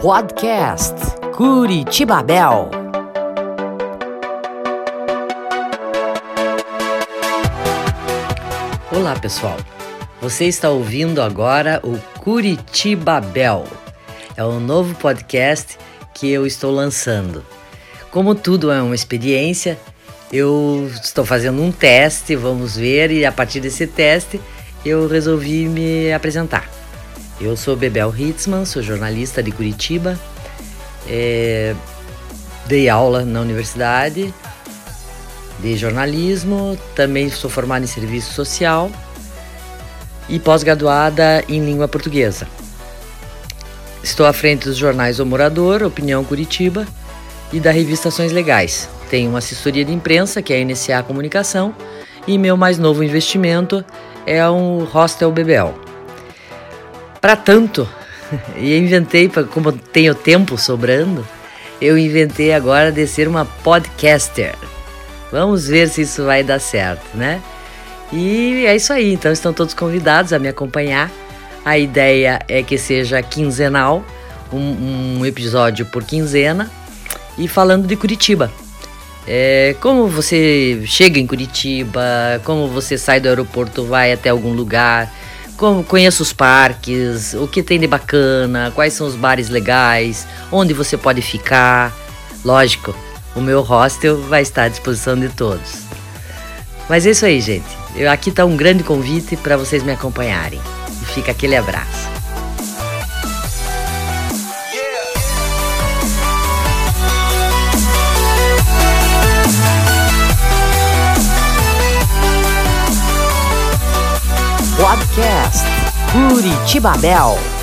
Podcast Curitibabel. Olá, pessoal. Você está ouvindo agora o Curitibabel. É um novo podcast que eu estou lançando. Como tudo é uma experiência, eu estou fazendo um teste, vamos ver, e a partir desse teste eu resolvi me apresentar. Eu sou Bebel Hitzman, sou jornalista de Curitiba, é, dei aula na universidade de jornalismo, também sou formada em serviço social e pós-graduada em língua portuguesa. Estou à frente dos jornais O Morador, Opinião Curitiba e da revista Ações Legais. Tenho uma assessoria de imprensa, que é a NCA Comunicação, e meu mais novo investimento é um Hostel Bebel. Para tanto, e inventei, como tenho tempo sobrando, eu inventei agora de ser uma podcaster. Vamos ver se isso vai dar certo, né? E é isso aí, então estão todos convidados a me acompanhar. A ideia é que seja quinzenal, um, um episódio por quinzena, e falando de Curitiba. É, como você chega em Curitiba, como você sai do aeroporto, vai até algum lugar, conheça os parques, o que tem de bacana, quais são os bares legais, onde você pode ficar. Lógico, o meu hostel vai estar à disposição de todos. Mas é isso aí, gente. Eu, aqui está um grande convite para vocês me acompanharem. E fica aquele abraço. Podcast Curitibabel.